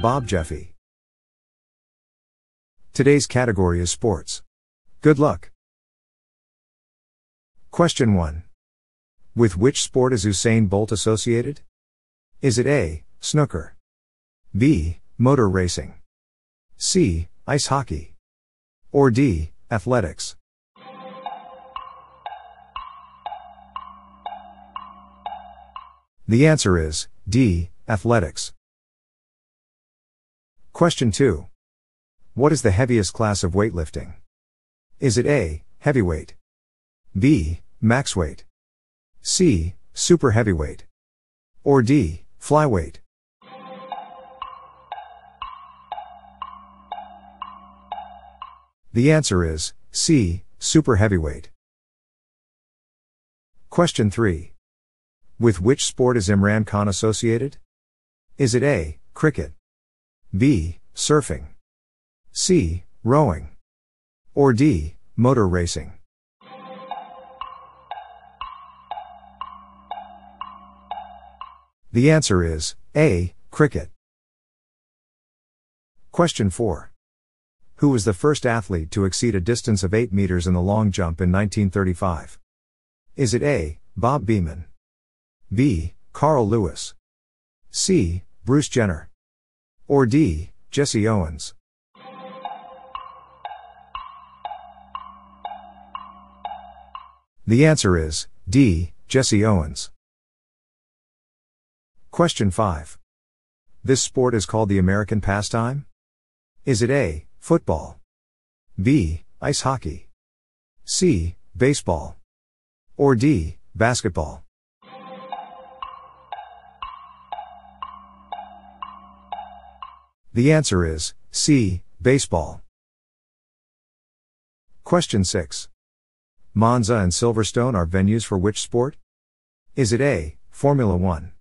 Bob Jeffy. Today's category is sports. Good luck. Question 1. With which sport is Usain Bolt associated? Is it A. Snooker? B. Motor racing? C. Ice hockey? Or D. Athletics? The answer is D. Athletics. Question 2. What is the heaviest class of weightlifting? Is it A. Heavyweight? B. Max weight? C. Super heavyweight? Or D. Flyweight? The answer is C. Super heavyweight. Question 3. With which sport is Imran Khan associated? Is it A. Cricket? B. Surfing? C. Rowing? Or D. Motor racing? The answer is A. Cricket. Question 4. Who was the first athlete to exceed a distance of 8 meters in the long jump in 1935? Is it A. Bob Beamon? B. Carl Lewis. C. Bruce Jenner. Or D. Jesse Owens. The answer is D. Jesse Owens. Question 5. This sport is called the American pastime? Is it A. Football? B. Ice hockey? C. Baseball? Or D. Basketball? The answer is C. Baseball. Question 6. Monza and Silverstone are venues for which sport? Is it A. Formula 1?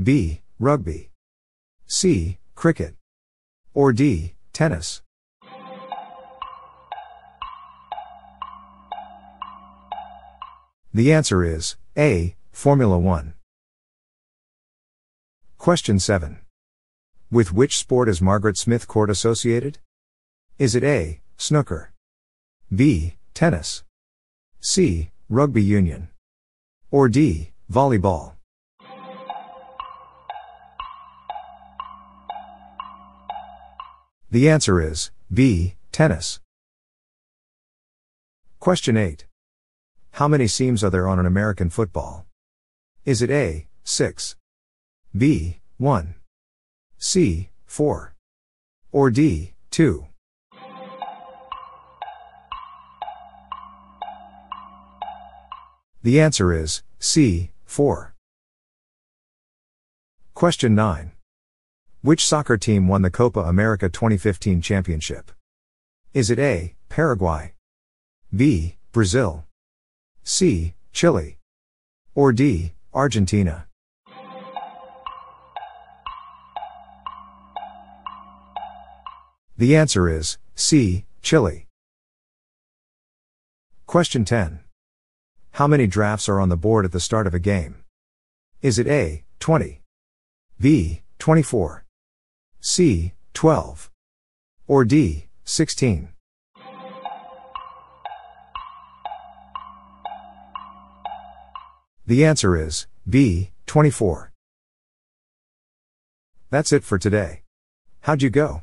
B. Rugby? C. Cricket? Or D. Tennis? The answer is A. Formula 1. Question 7. With which sport is Margaret Smith Court associated? Is it A. Snooker? B. Tennis? C. Rugby union? Or D. Volleyball? The answer is B. Tennis. Question 8. How many seams are there on an American football? Is it A. 6? B. 1? C. 4. Or D. 2. The answer is C. 4. Question 9. Which soccer team won the Copa America 2015 championship? Is it A. Paraguay? B. Brazil? C. Chile? Or D. Argentina? The answer is C. Chile. Question 10. How many drafts are on the board at the start of a game? Is it A. 20? B. 24? C. 12? Or D. 16? The answer is B. 24. That's it for today. How'd you go?